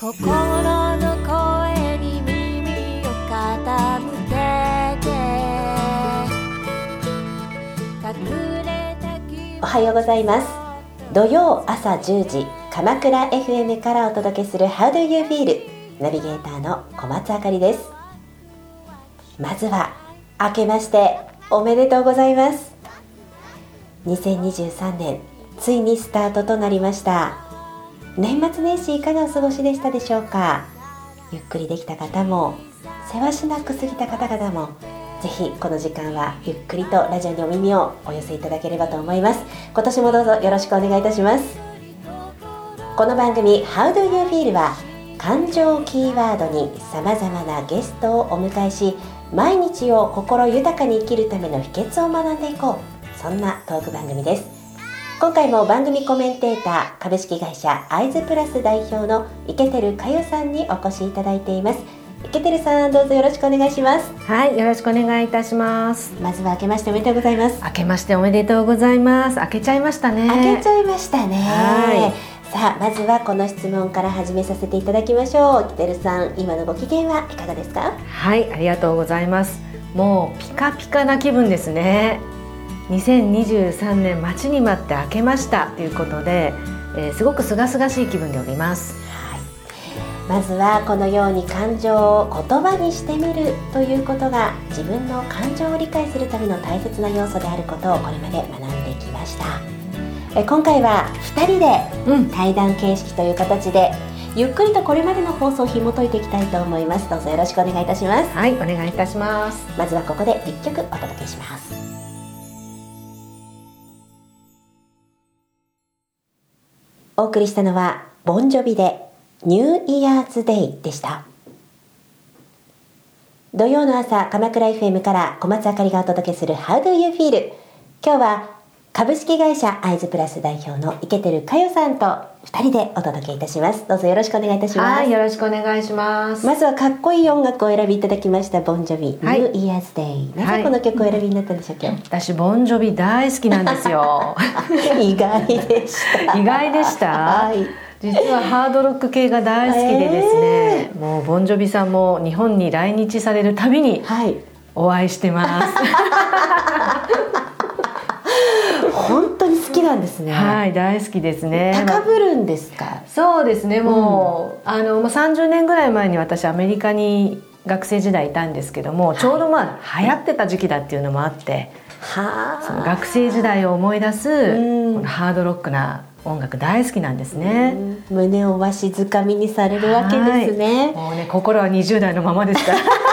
心の声に耳を傾けて。隠れたおはようございます。土曜朝10時鎌倉 FM からお届けする How do you feel? ナビゲーターの小松あかりです。まずは明けましておめでとうございます。2023年ついにスタートとなりました。年末年始いかがお過ごしでしたでしょうか？ゆっくりできた方もせわしなく過ぎた方々もぜひこの時間はゆっくりとラジオにお耳をお寄せいただければと思います。今年もどうぞよろしくお願いいたします。この番組 How do you feel は感情キーワードに様々なゲストをお迎えし毎日を心豊かに生きるための秘訣を学んでいこう。そんなトーク番組です。今回も番組コメンテーター株式会社アイズプラス代表の池照佳代さんにお越しいただいています池照さんどうぞよろしくお願いしますはい、よろしくお願いいたします。まずは明けましておめでとうございます明けましておめでとうございます。明けちゃいましたね。明けちゃいましたねはさあまずはこの質問から始めさせていただきましょう池照さん今のご機嫌はいかがですか？はい、ありがとうございます。もうピカピカな気分ですね。2023年待ちに待って明けましたということで、えーすごく清々しい気分でおります。はい。まずはこのように感情を言葉にしてみるということが自分の感情を理解するための大切な要素であることをこれまで学んできました。え今回は2人でうん、対談形式という形でゆっくりとこれまでの放送を紐解いていきたいと思います。どうぞよろしくお願いいたします。はい、お願いいたします。まずはここで1曲お届けしますお送りしたのはボンジョビでニューイヤーズデイでした。土曜の朝鎌倉 FM から小松あかりがお届けする How do you feel 今日は株式会社アイズプラス代表の池照佳代さんと2人でお届けいたします。どうぞよろしくお願いいたします。はい、よろしくお願いします。まずはかっこいい音楽をお選びいただきましたボンジョビ、はい。ニューイヤーズデイなはいぜこの曲をお選びになったんでしょう今日、私ボンジョビ大好きなんですよ。意外でした。意外でした。はい。実はハードロック系が大好きでですね、もうボンジョビさんも日本に来日されるたびにはい。お会いしてます。本当に好きなんですね、はい、大好きですね。高ぶるんですか？そうですね。もう、あのまあ30年ぐらい前に私アメリカに学生時代いたんですけども、ちょうどまあ流行ってた時期だっていうのもあって、はその学生時代を思い出すうんこのハードロックな音楽大好きなんですね。胸をわしづかみにされるわけですね、もうね心は20代のままですから。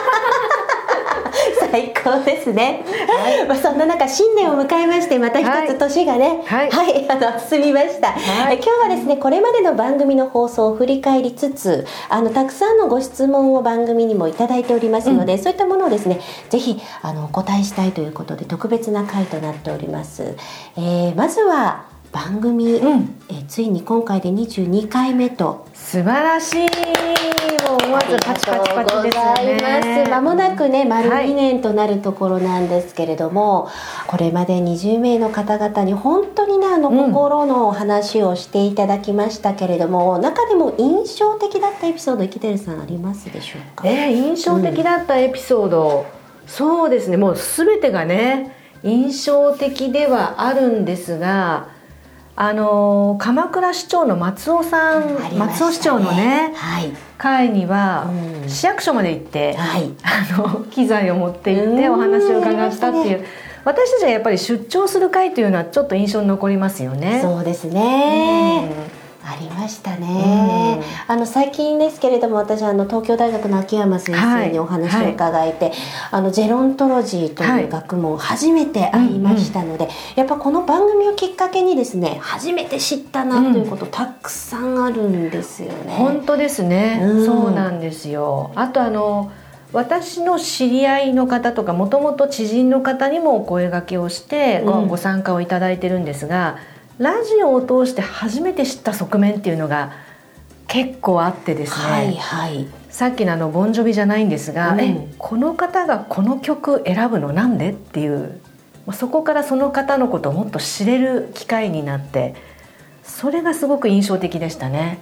最高ですね、まあ、そんな中新年を迎えましてまた一つ年がねはい。あの進みました、はい。え今日はですねこれまでの番組の放送を振り返りつつあのたくさんのご質問を番組にもいただいておりますので、そういったものをですねぜひあのお答えしたいということで特別な回となっております、えーまずは番組、うん。えーついに今回で22回目と。素晴らしい。もう思わずパチパチパチですね。ます。まもなくね、丸はい2年となるところなんですけれども、これまで20名の方々に本当にね、あの、うん心のお話をしていただきましたけれども、中でも印象的だったエピソード、池照さんありますでしょうか？えー印象的だったエピソード、そうですね。もう全てがね印象的ではあるんですがあのー鎌倉市長の松尾さん、ね松尾市長のねはい。会には、うん市役所まで行って、はい。あの機材を持って行ってうんお話を伺ったっていう、私たちがやっぱり出張する会というのはちょっと印象に残りますよね。そうですね。うんありましたね、あの最近ですけれども私あの東京大学の秋山先生にお話を伺えて、あのジェロントロジーという学問を初めて会いましたので、やっぱこの番組をきっかけにですね初めて知ったなということ、たくさんあるんですよね。本当ですね、うん。そうなんですよ。あとあの私の知り合いの方とかもともと知人の方にもお声掛けをしてご,、参加をいただいてるんですがラジオを通して初めて知った側面っていうのが結構あってですね、はいはい。さっきのあのボンジョビじゃないんですが、うんえこの方がこの曲選ぶのなんでっていうまあそこからその方のことをもっと知れる機会になってそれがすごく印象的でしたね。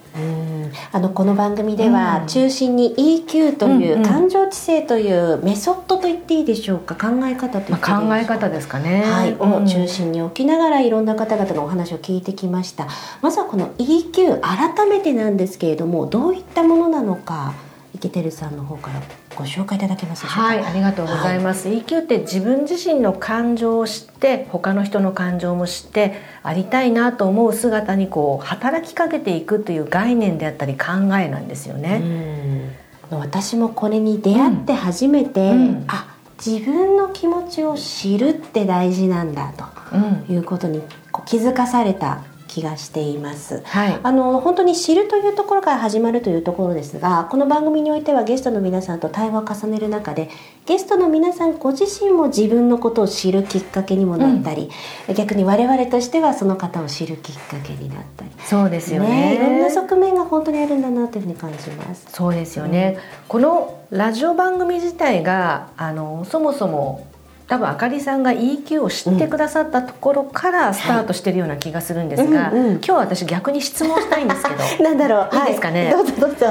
あのこの番組ではうん。中心に EQ という感情知性というメソッドと言っていいでしょうか？考え方というまあ、か？考え方ですかね。はい、うん。を中心に置きながらいろんな方々のお話を聞いてきました。まずはこの EQ 改めてなんですけれどもどういったものなのか池てるさんの方からご紹介いただけますでしょうか？はい、ありがとうございます。EQ って自分自身の感情を知って、他の人の感情も知って、ありたいなと思う姿にこう働きかけていくという概念であったり考えなんですよね。うん。私もこれに出会って初めて、うん。あ自分の気持ちを知るって大事なんだうん、ということに気づかされた気がしています。はい。あの本当に知るというところから始まるというところですがこの番組においてはゲストの皆さんと対話を重ねる中でゲストの皆さんご自身も自分のことを知るきっかけにもなったり、逆に我々としてはその方を知るきっかけになったり、そうですよね。いろんな側面が本当にあるんだなというふうに感じます。そうですよね、このラジオ番組自体があのそもそも多分あかりさんが EQ を知ってくださったところからスタートしてるような気がするんですが、今日は私逆に質問したいんですけど。なんだろう。いいですかね？はい、どうぞどうぞ。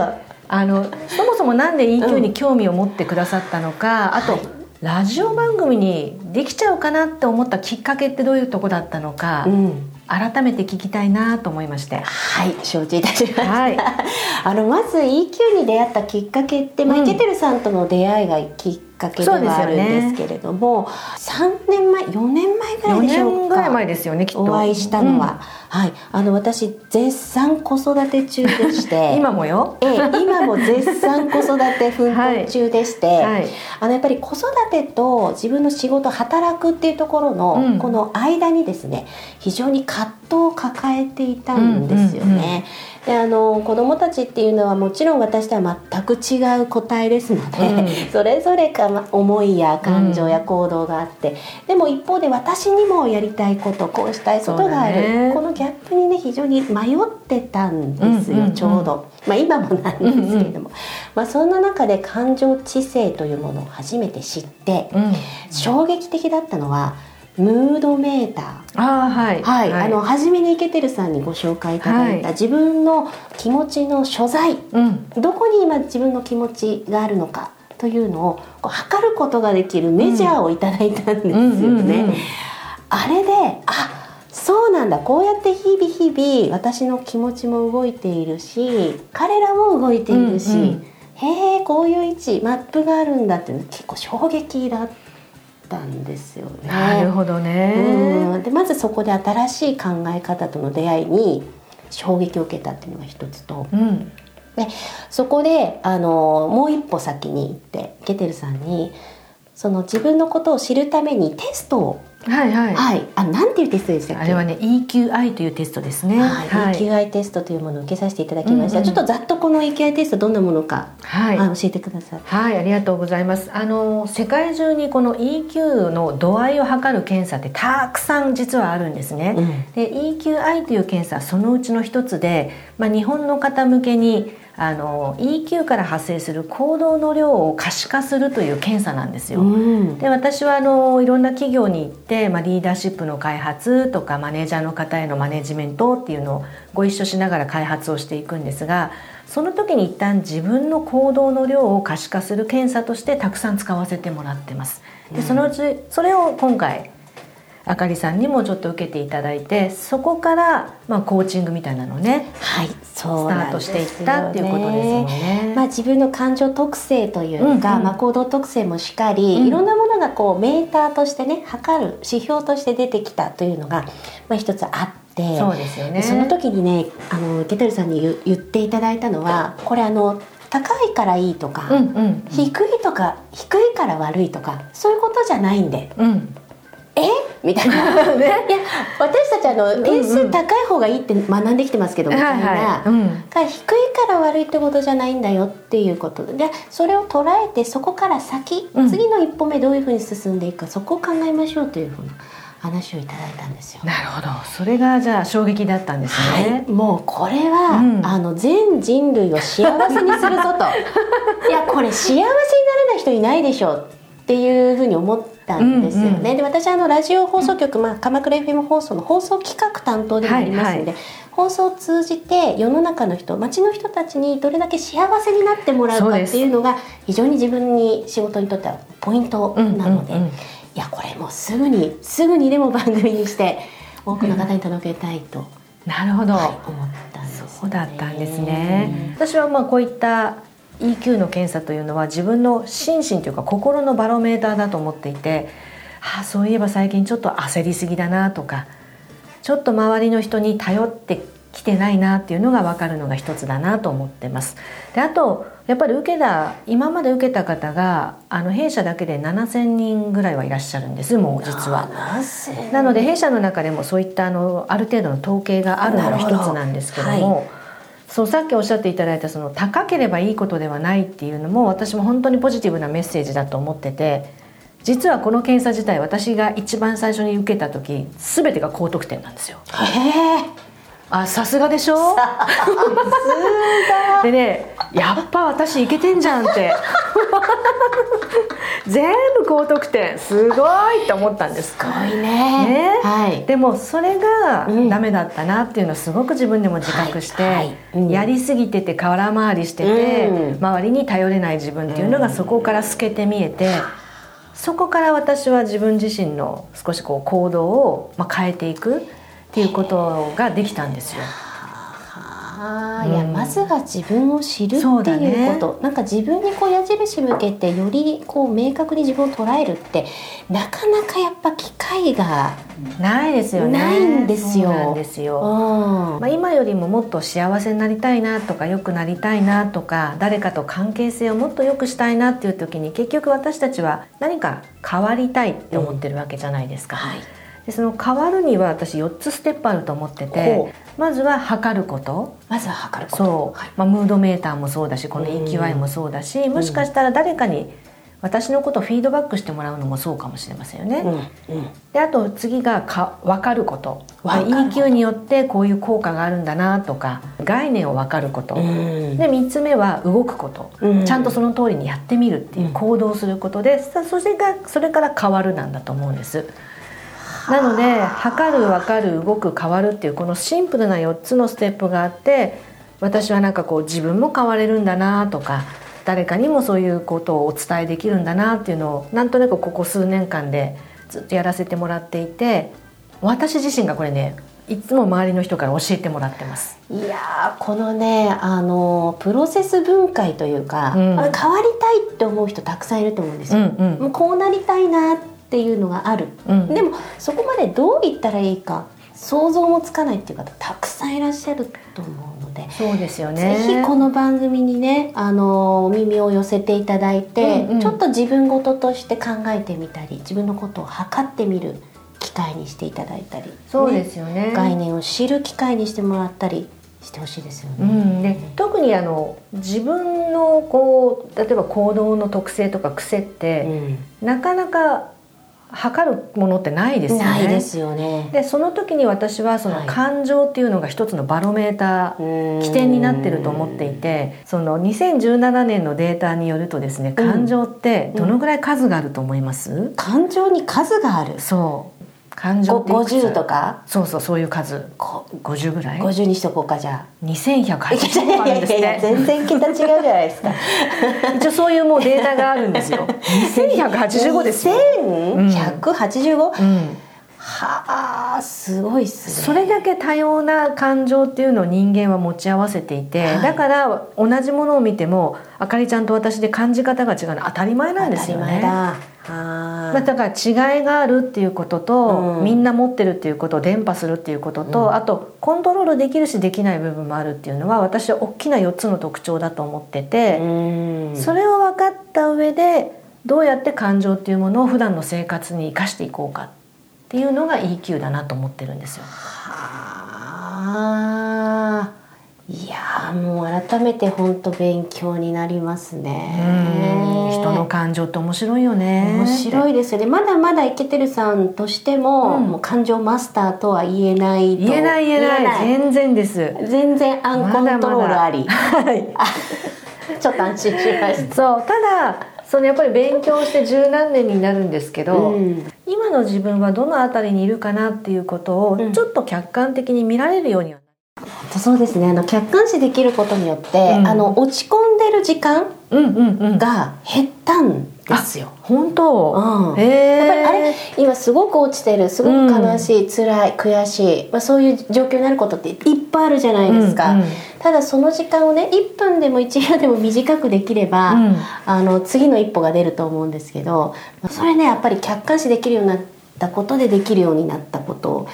あのそもそもなんで EQ に興味を持ってくださったのか、あと、はい。ラジオ番組にできちゃうかなって思ったきっかけってどういうとこだったのか、うん。改めて聞きたいなと思いまして。はい。承知いたしました、はい。あのまず EQ に出会ったきっかけって、まあうん。イケてるさんとの出会いがきっかけではあるんですけれども、3年前4年前ぐら4いでしょうか前ですよねきっと。お会いしたのは、はい。あの私絶賛子育て中でしうてん今もよ？ええ今も絶賛子育て奮闘中でして、はい。あのやっぱり子育てと自分の仕事働くっていうところの、うん。この間にですね非常に葛藤を抱えていたんですよね。であの子どもたちっていうのはもちろん私とは全く違う個体ですので、うん。それぞれかま思いや感情や行動があって、でも一方で私にもやりたいことこうしたいことがある、ね。このギャップにね非常に迷ってたんですよ、うんうんうん。ちょうど。まあ、今もなんですけれども、まあ、そんな中で感情知性というものを初めて知って、うん。衝撃的だったのはムードメーター。ああはい。はい、あの初めにイケてるさんにご紹介いただいた、はい。自分の気持ちの所在。うん。どこに今自分の気持ちがあるのかというのをこう測ることができるメジャーをいただいたんですよね。あれであそうなんだ。こうやって日々日々私の気持ちも動いているし彼らも動いているし、うんうんへえこういう位置マップがあるんだっていうの結構衝撃だったんですよね。なるほどね。うん。でまずそこで新しい考え方との出会いに衝撃を受けたっていうのが一つと。うん。でそこであのもう一歩先に行ってゲテルさんにその自分のことを知るためにテストをはいはい、はい。あなんていうテストでしたっけ？あれはね EQI というテストですね。はい、EQI テストというものを受けさせていただきました、うんうんちょっとざっとこの EQI テストどんなものか、はい。あ教えてください。はい、ありがとうございます。あの世界中にこの EQ の度合いを測る検査ってたくさん実はあるんですね。うん。で EQI という検査はそのうちの一つで、まあ、日本の方向けにあの EQ から発生する行動の量を可視化するという検査なんですよ。うんで私はあのいろんな企業に行って、まあ、リーダーシップの開発とかマネージャーの方へのマネジメントっていうのをご一緒しながら開発をしていくんですがその時に一旦自分の行動の量を可視化する検査としてたくさん使わせてもらってます。でそのうちそれを今回あかりさんにもちょっと受けていただいてそこから、まあ、コーチングみたいなのをねはいスそうタートしていったっていうことですもんね。まあ、自分の感情特性というか、うんうん。まあ、行動特性もしかり、うん。いろんなものがこうメーターとしてね測る指標として出てきたというのが、まあ、一つあってそうですよね。でその時にねあのゲテルさんに言言っていただいたのはこれあの高いからいいとか、うんうん。低いとか低いから悪いとかそういうことじゃないんで。うんえ？みたいな。ね。いや私たちあのん点数高い方がいいって学んできてますけどみたいな、低いから悪いってことじゃないんだよっていうことでそれを捉えてそこから先、うん。次の一歩目どういうふうに進んでいくかそこを考えましょうというふうな話をいただいたんですよ。なるほど。それがじゃあ衝撃だったんですね、はい、もうこれは、うん。あの全人類を幸せにするぞと。いやこれ幸せにならない人いないでしょってっていうふうに思ったんですよね。うんうんで私あのラジオ放送局、まあ、鎌倉 FM 放送の放送企画担当でもありますので、はい放送を通じて世の中の人街の人たちにどれだけ幸せになってもらうかっていうのが非常に自分に仕事にとってはポイントなので、うんうんうん。いやこれもうすぐにすぐにでも番組にして多くの方に届けたいと、なるほど、はい思ったんですよね、そうだったんですね。私はまあこういった EQ の検査というのは自分の心身というか心のバロメーターだと思っていて、はあ、そういえば最近ちょっと焦りすぎだなとかちょっと周りの人に頼ってきてないなっていうのが分かるのが一つだなと思ってます。であとやっぱり受けた今まで受けた方があの弊社だけで7,000人ぐらいはいらっしゃるんですもう実は。なので弊社の中でもそういったあのある程度の統計があるのが一つなんですけどもそうさっきおっしゃっていただいたその高ければいいことではないっていうのも私も本当にポジティブなメッセージだと思ってて実はこの検査自体私が一番最初に受けた時全てが高得点なんですよ。へえあさすがでしょ？でねやっぱ私いけてんじゃんって。全部高得点。すごいって思ったんです。すごいね。ね。はい。でもそれがうん。ダメだったなっていうのをすごく自分でも自覚して、はい。はいうん。やりすぎてて空回りしてて、うん。周りに頼れない自分っていうのがそこから透けて見えて、そこから私は自分自身の少しこう行動をまあ変えていくっていうことができたんですよ。あーいやうんまずは自分を知るっていうねこと、なんか自分にこう矢印向けてよりこう明確に自分を捉えるってなかなかやっぱ機会が、ないですよね。ないんですよですうんよ。まあ、今よりももっと幸せになりたいなとか良くなりたいなとか誰かと関係性をもっと良くしたいなっていう時に結局私たちは何か変わりたいって思ってるわけじゃないですか。はいでその変わるには私4つステップあると思っててほまずは測ること。まずは測ること。そう、はい。まあ、ムードメーターもそうだしこのうん EQI もそうだしもしかしたら誰かに私のことをフィードバックしてもらうのもそうかもしれませんよね。うんうん。であと次がか分かること。EQ によってこういう効果があるんだなとか概念を分かること、うん。で3つ目は動くこと、うん。ちゃんとその通りにやってみるっていううん。行動をすることでさそれがそれから変わるなんだと思うんです。なので測る分かる動く変わるっていうこのシンプルな4つのステップがあって私はなんかこう自分も変われるんだなとか誰かにもそういうことをお伝えできるんだなっていうのをなんとなくここ数年間でずっとやらせてもらっていて私自身がこれねいつも周りの人から教えてもらってます。いやーこのねあのプロセス分解というか、うんあ変わりたいって思う人たくさんいると思うんですよ。うんうんもうこうなりたいなっていうのがある、うん。でもそこまでどう言ったらいいか想像もつかないっていう方たくさんいらっしゃると思うので、そうですよね。ぜひこの番組にねあのお耳を寄せていただいて、うんうん。ちょっと自分事として考えてみたり自分のことを測ってみる機会にしていただいたりそうねですよね。概念を知る機会にしてもらったりしてほしいですよね。うん、で特にあの自分のこう例えば行動の特性とか癖って、なかなか測るものってないですよね。ないですよね。でその時に私はそのはい感情っていうのが一つのバロメーター、起点になってると思っていてその2017年のデータによるとですね感情ってどのぐらい数があると思います、感情に数がある。そう感情ごっていくつ50とか？そうそうそういう数こ50ぐらい？50にしとこうかじゃあ。2180個あるんですね全然桁違うじゃないですか。一応そういうもうデータがあるんですよ2185ですよ、2185、うん、はあすごいっすね。それだけ多様な感情っていうのを人間は持ち合わせていて、はいだから同じものを見てもあかりちゃんと私で感じ方が違うのは当たり前なんですよね。当たり前だ。あまあだから違いがあるっていうことと、うん。みんな持ってるっていうことを伝播するっていうことと、うん。あとコントロールできるしできない部分もあるっていうのは私は大きな4つの特徴だと思ってて、うん。それを分かった上でどうやって感情っていうものを普段の生活に生かしていこうかっていうのが EQ だなと思ってるんですよ。はあいやーもう改めて本当勉強になりますうん。ね。人の感情って面白いよね。面白いですよね。まだまだイケてるさんとしても,、うん。もう感情マスターとは言えないと言えない言えない。全然です。全然アンコントロールあり。はい。ちょっと安心しました。そう。ただそのやっぱり勉強して十何年になるんですけど、うん。今の自分はどの辺りにいるかなっていうことをうん。ちょっと客観的に見られるようにはそうですね。あの客観視できることによって、うん。あの落ち込んでる時間うんうんうん。が減ったんですよ。本当、うん。やっぱりあれ今すごく落ちてるすごく悲しい、辛い悔しい、まあ、そういう状況になることっていっぱいあるじゃないですか、うんうんただその時間をね1分でも1秒でも短くできれば、うん。あの次の一歩が出ると思うんですけどそれねやっぱり客観視できるようになったことでできるようになったこと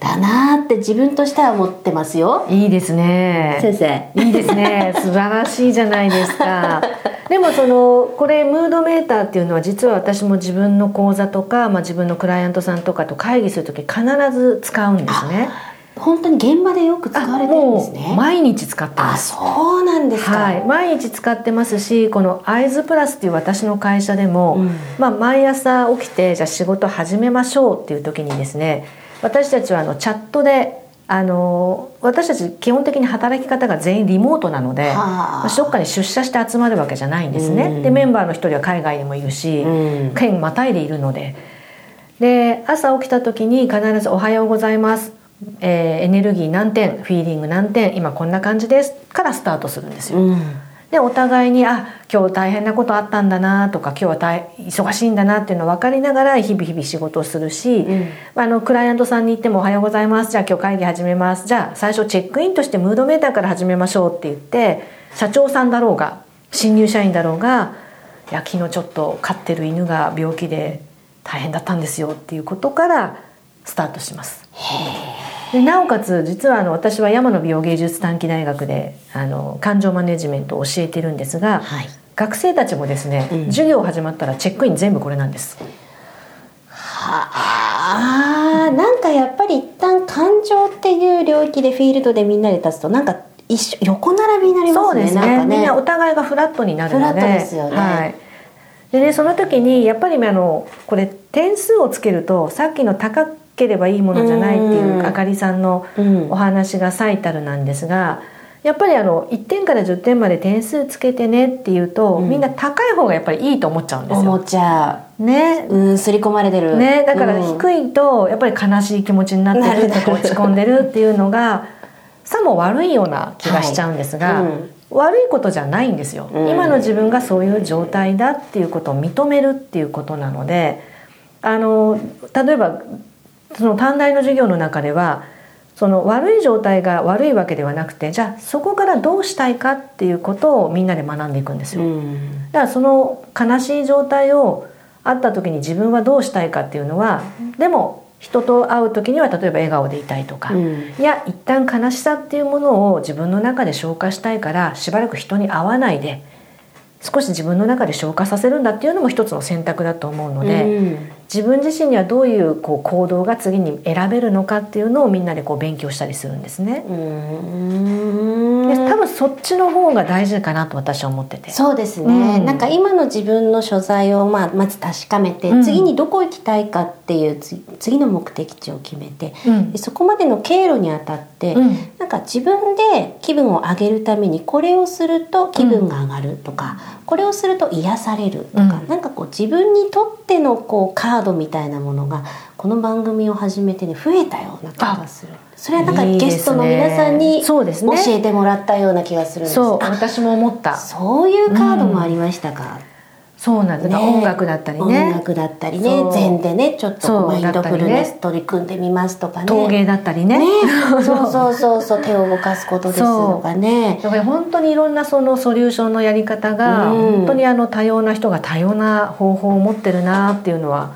だなーって自分としては思ってますよ。いいですね。先生。いいですね。素晴らしいじゃないですか。でもそのこれムードメーターっていうのは実は私も自分の講座とか、まあ、自分のクライアントさんとかと会議する時必ず使うんですね。本当に現場でよく使われてるんですね。毎日使ってまあすそうなんですか、はい、毎日使ってますしこのアイズプラスっていう私の会社でも、うん。まあ、毎朝起きてじゃあ仕事始めましょうっていう時にですね私たちはあのチャットであの私たち基本的に働き方が全員リモートなので、はあ。まあどっかに出社して集まるわけじゃないんですね、うん。でメンバーの一人は海外にもいるし、うん。県またいでいるので。で朝起きた時に必ず「おはようございます」えーエネルギー何点フィーリング何点今こんな感じです」からスタートするんですよ。うんでお互いに「あ今日大変なことあったんだな」とか「今日は大忙しいんだな」っていうのを分かりながら日々日々仕事をするし、うんあのクライアントさんに行っても「おはようございます」じゃあ今日会議始めますじゃあ最初チェックインとしてムードメーターから始めましょうって言って社長さんだろうが新入社員だろうが「いや昨日ちょっと飼ってる犬が病気で大変だったんですよ」っていうことからスタートします。でなおかつ実はあの私は山野美容芸術短期大学であの感情マネジメントを教えてるんですが、はい。学生たちもですね、うん。授業始まったらチェックイン全部これなんです。はあ。なんかやっぱり一旦感情っていう領域でフィールドでみんなで立つとなんか一緒横並びになりますねすね。ね。みんなお互いがフラットになるので。フラットですよね。はい、でねその時にやっぱりあのこれ点数をつけるとさっきの高ければいいものじゃないっていううんあかりさんのうん。お話が最たるなんですがやっぱりあの1点から10点まで点数つけてねっていうと、うん。みんな高い方がやっぱりいいと思っちゃうんですよ。思っちゃね。ううん刷り込まれてる。ね、だからうん。低いとやっぱり悲しい気持ちになってるとか落ち込んでるっていうのがさも悪いような気がしちゃうんですが、はいうん。悪いことじゃないんですよ、うん。今の自分がそういう状態だっていうことを認めるっていうことなのであの例えばその短大の授業の中ではその悪い状態が悪いわけではなくてじゃあそこからどうしたいかっていうことをみんなで学んでいくんですよ。うん。だからその悲しい状態を会った時に自分はどうしたいかっていうのはでも人と会う時には例えば笑顔でいたいとか、うん。いや一旦悲しさっていうものを自分の中で消化したいからしばらく人に会わないで少し自分の中で消化させるんだっていうのも一つの選択だと思うので、うん自分自身にはどういうこう行動が次に選べるのかっていうのをみんなでこう勉強したりするんですね。うん。で多分そっちの方が大事かなと私は思ってて。そうですね、うん。なんか今の自分の所在をまあまず確かめて、うん。次にどこ行きたいかっていうつ次の目的地を決めてうん。でそこまでの経路にあたって、か自分で気分を上げるためにこれをすると気分が上がるとか、これをすると癒されるとか、うん。なんかこう自分にとってのこうカードみたいなものがこの番組を始めてね増えたような気がする。それはなんかゲストの皆さんにそうですね。教えてもらったような気がするんです。そうあ私も思った。そういうカードもありましたか、そうなんです、ね。音楽だったりね。音楽だったりね。禅でねちょっとマインドフルネス取り組んでみますとかね。陶芸だったりね。ね。そうそうそう。そう手を動かすことですとかねだから本当にいろんなそのソリューションのやり方が、うん。本当にあの多様な人が多様な方法を持ってるなっていうのは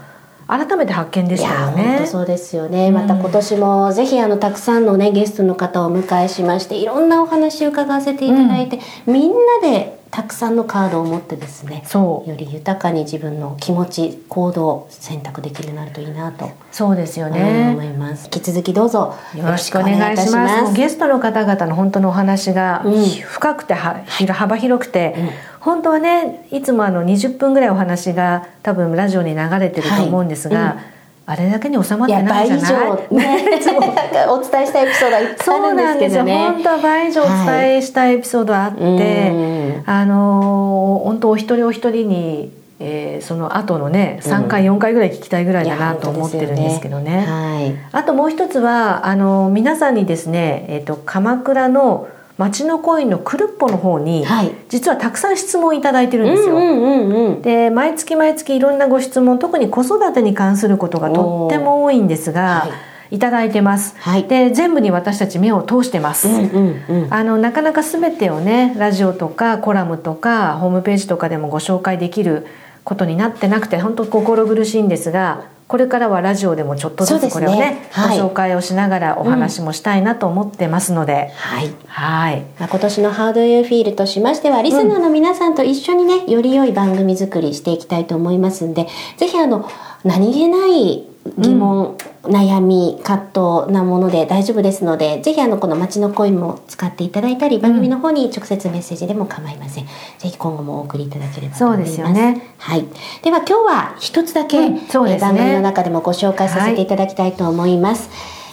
改めて発見でしたよ本当ね。そうですよね、うん。また今年もぜひあのたくさんのねゲストの方をお迎えしましていろんなお話を伺わせていただいて、みんなでたくさんのカードを持ってですねそう。より豊かに自分の気持ち行動を選択できるようになるといいなとそうですよ思ね。います、引き続きどうぞ。よろしくお願いします。ゲストの方々の本当のお話がうん。深くては広幅広くて、うん。本当はねいつもあの20分ぐらいお話が多分ラジオに流れてると思うんですが、はい。うんあれだけに収まってないじゃない？上ね。お伝えしたエピソードはいっぱいあるんですけどね本当は倍以上お伝えしたエピソードあって、うんあのー本当お一人お一人に、えーその後のね3回、4回ぐらい聞きたいぐらいだなと思ってるんですけどね。はいあともう一つはあの皆さんにですね、えー、と鎌倉の町のコインのクルッポの方に、はい実はたくさん質問いただいてるんですよ。うんうんうんうんで毎月毎月いろんなご質問特に子育てに関することがとっても多いんですが、、はいただいてます。はいで全部に私たち目を通してます。うんうんうんあのなかなか全てをねラジオとかコラムとかホームページとかでもご紹介できることになってなくて本当心苦しいんですがこれからはラジオでもちょっとずつこれをねはい。ご紹介をしながらお話もしたいなと思ってますので、はい。はい。まあ今年の「How do you feel」としましてはリスナーの皆さんと一緒にね、より良い番組作りしていきたいと思いますんでぜひあの何気ない疑問、悩み葛藤なもので大丈夫ですのでぜひあのこの「町の恋」も使っていただいたり番組の方に直接メッセージでも構いません、ぜひ今後もお送りいただければと思います。そうですよね。はい、では今日は一つだけ、うん。ね。えー番組の中でもご紹介させていただきたいと思います、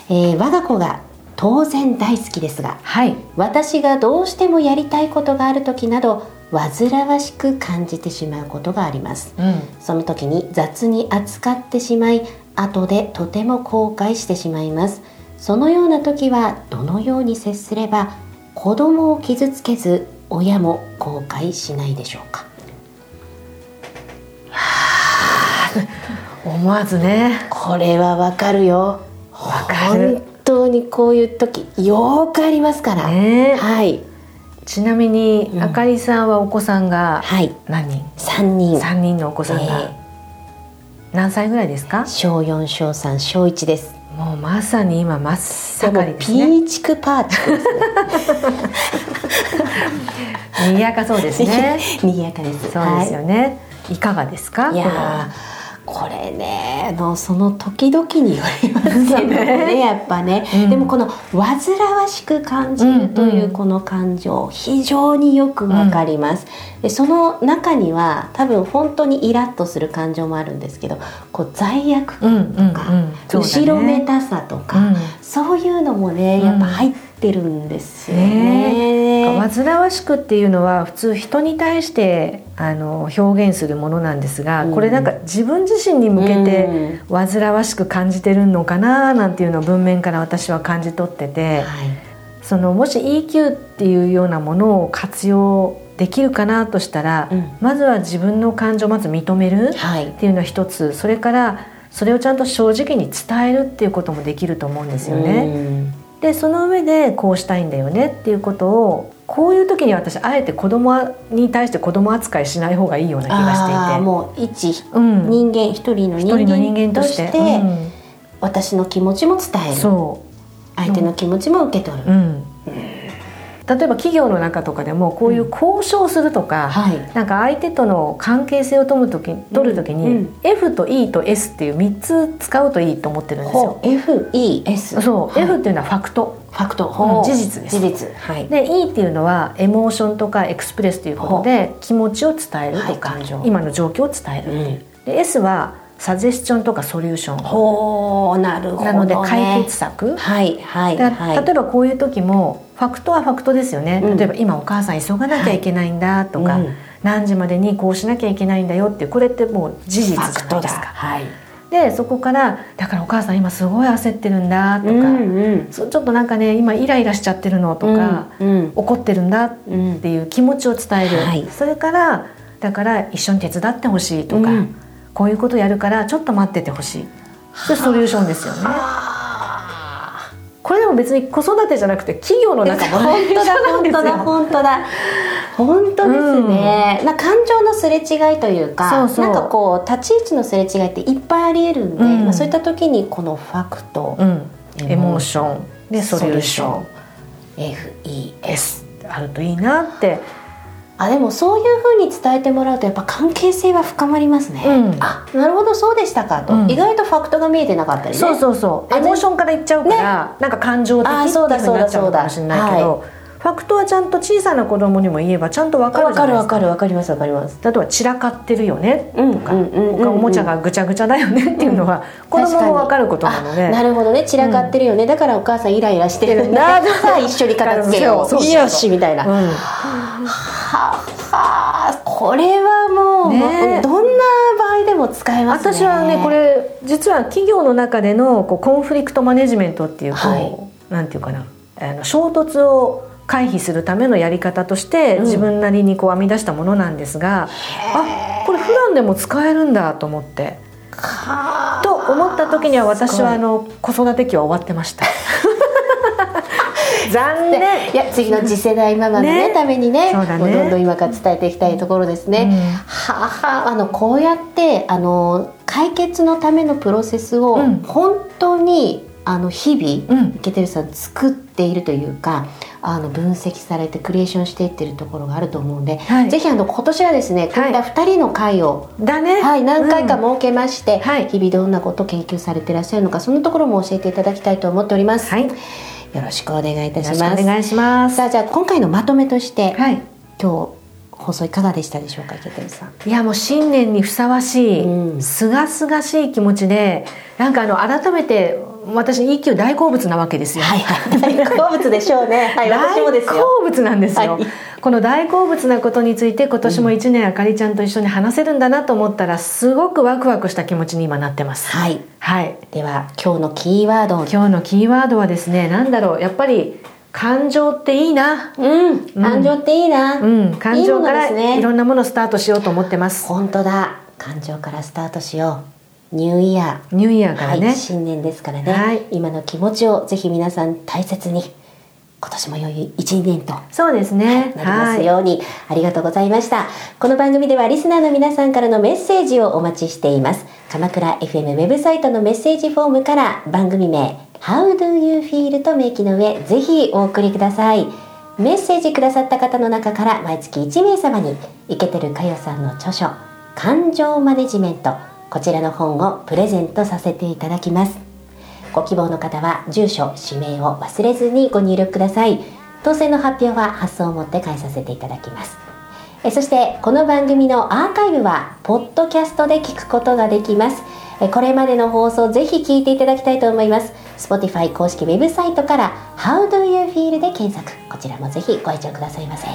えー我が子が当然大好きですがはい。私がどうしてもやりたいことがある時など煩わしく感じてしまうことがあります。うん。その時に雑に扱ってしまい後でとても後悔してしまいます。そのような時はどのように接すれば子供を傷つけず親も後悔しないでしょうか？思わずね。これはわかるよ。わかる。本当にこういう時よーくありますから、ね。はい。ちなみに、うん。あかりさんはお子さんがはい。何人、3人。三人のお子さんが、え何歳ぐらいですか？小4小3小1です。もうまさに今真っ盛りですピねーチクパーチクですね。賑やかそうですね。賑やかです。そうですよね、い、かがですか？はい、いやーこれねあのその時々によりますけど ね。やっぱね、うん。でもこの煩わしく感じるとうんうん。いうこの感情、非常によくわかります、でその中には多分本当にイラッとする感情もあるんですけどこう罪悪うんうんうん感とか、そうだね。後ろめたさとか、うん。そういうのもねやっぱ入ってるんですよね。ね。煩わしくっていうのは普通人に対してあの表現するものなんですが、うん。これなんか自分自身に向けて煩わしく感じてるのかななんていうのを文面から私は感じ取ってて、はい。そのもし EQ っていうようなものを活用できるかなとしたら、うん。まずは自分の感情をまず認めるはい。っていうのは一つ。それからそれをちゃんと正直に伝えるっていうこともできると思うんですよね。うんでその上でこうしたいんだよねっていうことをこういう時に私あえて子供に対して子供扱いしない方がいいような気がしていて。もう一うん、人間一人の一人間として。て、私の気持ちも伝うんえる。そ相手の気持ちも受け取る、う、うん、例えば企業の中とかでもこういう交渉するとか、はい。なんか相手との関係性を取る時取る時に、うん。F と E と S っていう3つ使うといいと思ってるんですよ。ほ。う FES そう、はい。F っていうのはファクト。ファクト。事実です。事実。はい。で E っていうのはエモーションとかエクスプレスということで気持ちを伝えるとか、はい。感情。今の状況を伝える。っていう、で S はサジェスチョンとかソリューション。ほうなるほど、ね、なので解決策、はいはいだはい。例えばこういう時もファクトはファクトですよね、うん。例えば今お母さん急がなきゃいけないんだとか、はいうん。何時までにこうしなきゃいけないんだよっていうこれってもう事実じフゃないですか？はい。でそこからだからお母さん今すごい焦ってるんだとか、うんうん。ちょっとなんかね今イライラしちゃってるのとか、うんうん。怒ってるんだっていう気持ちを伝える、はい。それからだから一緒に手伝ってほしいとか、うんこういうことやるからちょっと待っててほしい。それソリューションですよね。これでも別に子育てじゃなくて企業の中も本当だ本当だ 本当だ。本当ですね、な感情のすれ違いというかそなんかこう立ち位置のすれ違いっていっぱいありえるんで、うん。まあ、そういった時にこのファクト、うん、エエモーシションでソリューション。ソリューション。FES あるといいなってあでもそういうふうに伝えてもらうとやっぱ関係性は深まりますね、うん。あなるほどそうでしたかと、うん。意外とファクトが見えてなかったりね。そうそうそう。あエモーションからいっちゃうから、なんか感情的っていうあそうだふうになっちゃうそうだのかもしれないけど、フファクトはちゃんと小さな子供にも言えばちゃんと分かるじゃないですか。かるわかりますわかります。例えば散らかってるよねうんとか、おもちゃがぐちゃぐちゃだよねっていうのは、子供も分かることなので。あなるほどね。散らかってるよね、だからお母さんイライラしてるん。だうんさあ一緒に片付けよそうよしみたいな、ははあこれはもう、どんな場合でも使えますね。私はねこれ実は企業の中でのこうコンフリクトマネジメントっていうこう、はい。なんていうかな。あの衝突を回避するためのやり方として、うん。自分なりにこう編み出したものなんですがあこれ普段でも使えるんだと思って。はあと思った時には私はあの子育て期は終わってました。残念。でいや次の次世代ママのねね。ためにねね。もうどんどん今から伝えていきたいところですね。うん。はあはああのこうやってあの解決のためのプロセスをうん。本当にあの日々、うん。イケてるさん作っているというかあの分析されてクリエーションしていってるところがあると思うんで、はいぜひあの今年はですねこういった2人の会を、だね。はい、何回かうん設けまして、はい日々どんなことを研究されていらっしゃるのかそのところも教えていただきたいと思っております。はい。よよろしくお願いいたしろます。お願いします。さあじゃあ今回のまとめとして、はい。今日放送いかがでしたでしょうか池谷さん。いやもう新年にふさわしうんいすがすがしい気持ちでなんかあの改めて私 EQ 大好物なわけですよ。はいはい大好物でしょうね。はい私もです大よ。好物なんですよ、はいこの大好物なことについて今年も1年あかりちゃんと一緒に話せるんだなと思ったらすごくワクワクした気持ちに今なってますはい。はいでは今日のキーワードを。今日のキーワードはですねなんだろうやっぱり感情っていいなうん。感情っていいな。うん感情からいろんなものスタートしようと思ってます本当だ。感情からスタートしよう。ニューイヤー。ニューイヤーからね、はい、新年ですからね、はい。今の気持ちをぜひ皆さん大切に今年も良い一年とそうですね。なりますように、ありがとうございました。この番組ではリスナーの皆さんからのメッセージをお待ちしています。鎌倉 FM ウェブサイトのメッセージフォームから番組名 How do you feel と明記の上ぜひお送りください。メッセージくださった方の中から毎月1名様にイケてるかよさんの著書感情マネジメントこちらの本をプレゼントさせていただきます。ご希望の方は住所氏名を忘れずにご入力ください。当選の発表は発送をもって返させていただきます。えそしてこの番組のアーカイブはポッドキャストで聞くことができます。えこれまでの放送ぜひ聞いていただきたいと思います。Spotify 公式ウェブサイトから How do you feel で検索。こちらもぜひご愛聴くださいませ。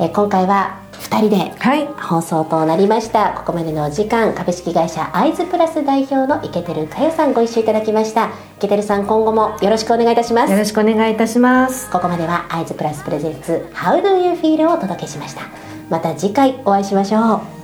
え今回は2人ではい。放送となりました。ここまでのお時間株式会社アイズプラス代表の池照佳代さんご一緒いただきました。池照さん今後もよろしくお願いいたします。よろしくお願いいたします。ここまではアイズプラスプレゼンツ How do you feel をお届けしました。また次回お会いしましょう